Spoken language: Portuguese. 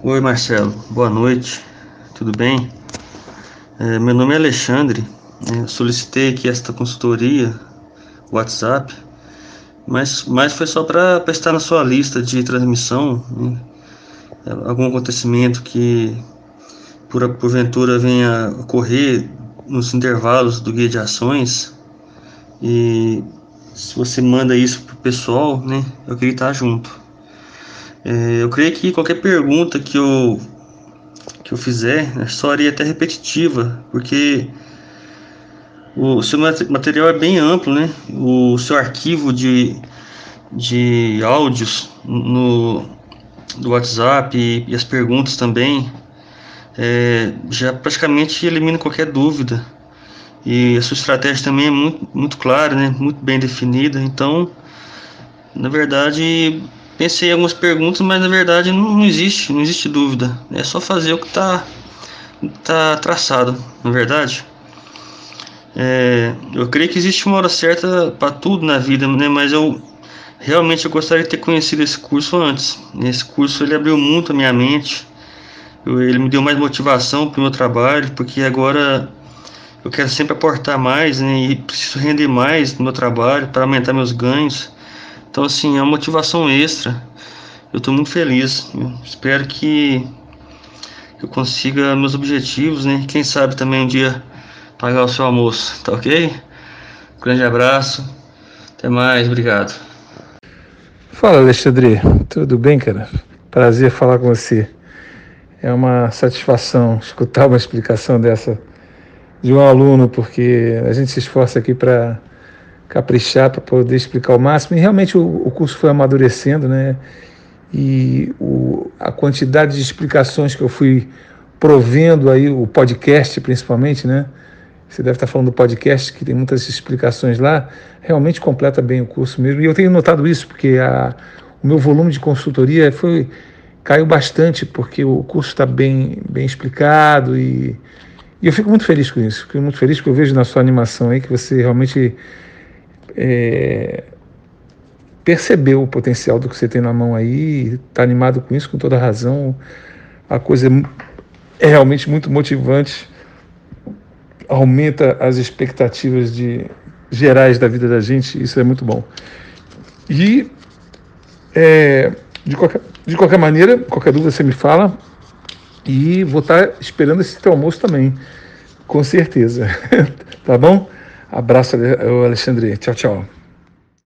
Oi Marcelo, boa noite, tudo bem? É, meu nome é Alexandre, né? solicitei aqui esta consultoria, WhatsApp, mas, mas foi só para estar na sua lista de transmissão, né? algum acontecimento que por, porventura venha ocorrer nos intervalos do guia de ações e se você manda isso pro pessoal, né, eu queria estar junto. É, eu creio que qualquer pergunta que eu que eu fizer né, só seria até repetitiva, porque o seu material é bem amplo, né? O seu arquivo de, de áudios no do WhatsApp e, e as perguntas também é, já praticamente elimina qualquer dúvida. E a sua estratégia também é muito, muito clara, né? muito bem definida. Então, na verdade, pensei em algumas perguntas, mas na verdade não, não existe, não existe dúvida. É só fazer o que está tá traçado, na verdade. É, eu creio que existe uma hora certa para tudo na vida, né? Mas eu realmente eu gostaria de ter conhecido esse curso antes. Esse curso ele abriu muito a minha mente. Eu, ele me deu mais motivação para o meu trabalho, porque agora eu quero sempre aportar mais né, e preciso render mais no meu trabalho para aumentar meus ganhos. Então, assim, é uma motivação extra. Eu estou muito feliz. Eu espero que eu consiga meus objetivos, né? Quem sabe também um dia pagar o seu almoço, tá ok? grande abraço. Até mais, obrigado. Fala, Alexandre. Tudo bem, cara? Prazer falar com você. É uma satisfação escutar uma explicação dessa de um aluno, porque a gente se esforça aqui para caprichar, para poder explicar o máximo. E realmente o, o curso foi amadurecendo, né? E o, a quantidade de explicações que eu fui provendo aí, o podcast principalmente, né? Você deve estar falando do podcast, que tem muitas explicações lá, realmente completa bem o curso mesmo. E eu tenho notado isso, porque a, o meu volume de consultoria foi caiu bastante, porque o curso está bem, bem explicado e e eu fico muito feliz com isso, fico muito feliz porque eu vejo na sua animação aí que você realmente é, percebeu o potencial do que você tem na mão aí, está animado com isso, com toda razão. A coisa é realmente muito motivante, aumenta as expectativas de, gerais da vida da gente, isso é muito bom. E, é, de, qualquer, de qualquer maneira, qualquer dúvida você me fala, e vou estar esperando esse teu almoço também, com certeza. tá bom? Abraço, Alexandre. Tchau, tchau.